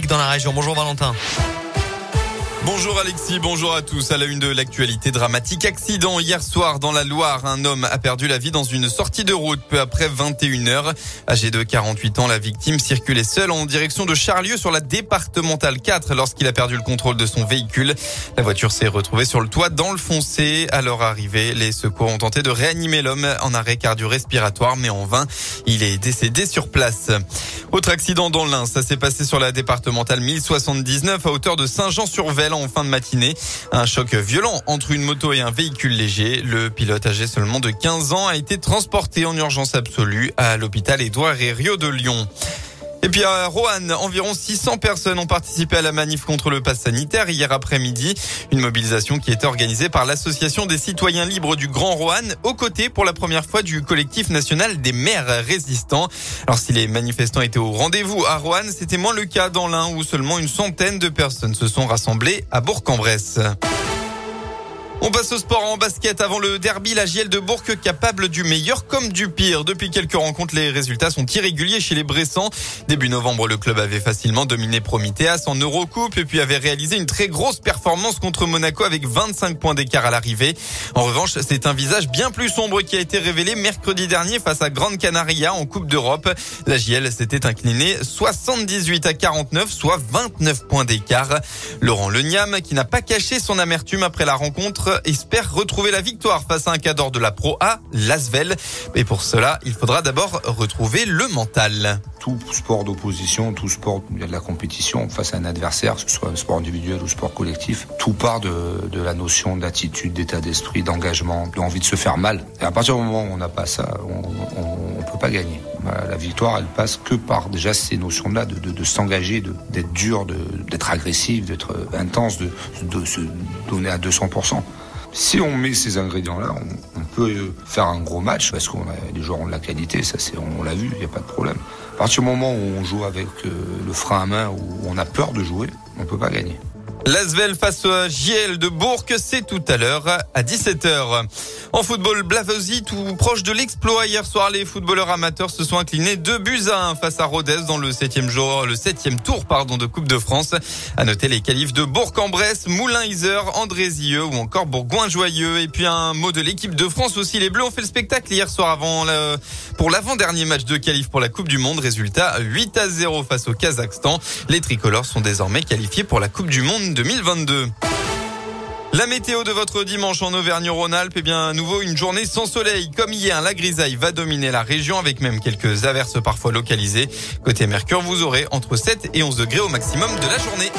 dans la région. Bonjour Valentin. Bonjour Alexis, bonjour à tous. À la une de l'actualité dramatique, accident hier soir dans la Loire. Un homme a perdu la vie dans une sortie de route peu après 21 heures. Âgé de 48 ans, la victime circulait seule en direction de Charlieu sur la départementale 4 lorsqu'il a perdu le contrôle de son véhicule. La voiture s'est retrouvée sur le toit dans le foncé. À leur arrivée, les secours ont tenté de réanimer l'homme en arrêt cardio-respiratoire, mais en vain. Il est décédé sur place. Autre accident dans l'Ain, ça s'est passé sur la départementale 1079 à hauteur de Saint-Jean-sur-Velle en fin de matinée. Un choc violent entre une moto et un véhicule léger. Le pilote âgé seulement de 15 ans a été transporté en urgence absolue à l'hôpital Édouard Rio de Lyon. Et puis à Roanne, environ 600 personnes ont participé à la manif contre le pass sanitaire hier après-midi. Une mobilisation qui était organisée par l'Association des citoyens libres du Grand Roanne, aux côtés pour la première fois du collectif national des maires résistants. Alors si les manifestants étaient au rendez-vous à Roanne, c'était moins le cas dans l'Ain où seulement une centaine de personnes se sont rassemblées à Bourg-en-Bresse. On passe au sport en basket avant le derby. La GL de Bourg capable du meilleur comme du pire. Depuis quelques rencontres, les résultats sont irréguliers chez les Bressans. Début novembre, le club avait facilement dominé Promitheas en Eurocoupe et puis avait réalisé une très grosse performance contre Monaco avec 25 points d'écart à l'arrivée. En revanche, c'est un visage bien plus sombre qui a été révélé mercredi dernier face à Grande Canaria en Coupe d'Europe. La GL s'était inclinée 78 à 49, soit 29 points d'écart. Laurent Leniam, qui n'a pas caché son amertume après la rencontre, espère retrouver la victoire face à un cadre de la Pro A, Lasvel. Mais pour cela, il faudra d'abord retrouver le mental. Tout sport d'opposition, tout sport où il y a de la compétition face à un adversaire, que ce soit un sport individuel ou sport collectif, tout part de, la notion d'attitude, d'état d'esprit, d'engagement, d'envie de se faire mal. Et à partir du moment où on n'a pas ça, on ne peut pas gagner. La victoire, elle passe que par déjà ces notions-là de, s'engager, d'être dur, d'être agressif, d'être intense, de se donner à 200%. Si on met ces ingrédients-là, on, on, peut faire un gros match parce qu'on a les joueurs ont de la qualité, ça c'est on l'a vu, il n'y a pas de problème. À partir du moment où on joue avec euh, le frein à main, où on a peur de jouer, on peut pas gagner. L'Asvel face à JL de Bourg, c'est tout à l'heure à 17h. En football, Blavozy, tout proche de l'exploit. Hier soir, les footballeurs amateurs se sont inclinés 2 buts à 1 face à Rodez dans le septième jour, le septième tour, pardon, de Coupe de France. À noter les qualifs de Bourg-en-Bresse, Moulin-Iser, Andrézieux ou encore Bourgoin-Joyeux. Et puis un mot de l'équipe de France aussi. Les Bleus ont fait le spectacle hier soir avant pour l'avant-dernier match de qualif pour la Coupe du Monde. Résultat 8 à 0 face au Kazakhstan. Les tricolores sont désormais qualifiés pour la Coupe du Monde 2022. La météo de votre dimanche en Auvergne-Rhône-Alpes, eh bien, à nouveau une journée sans soleil. Comme hier, la grisaille va dominer la région avec même quelques averses parfois localisées. Côté Mercure, vous aurez entre 7 et 11 degrés au maximum de la journée.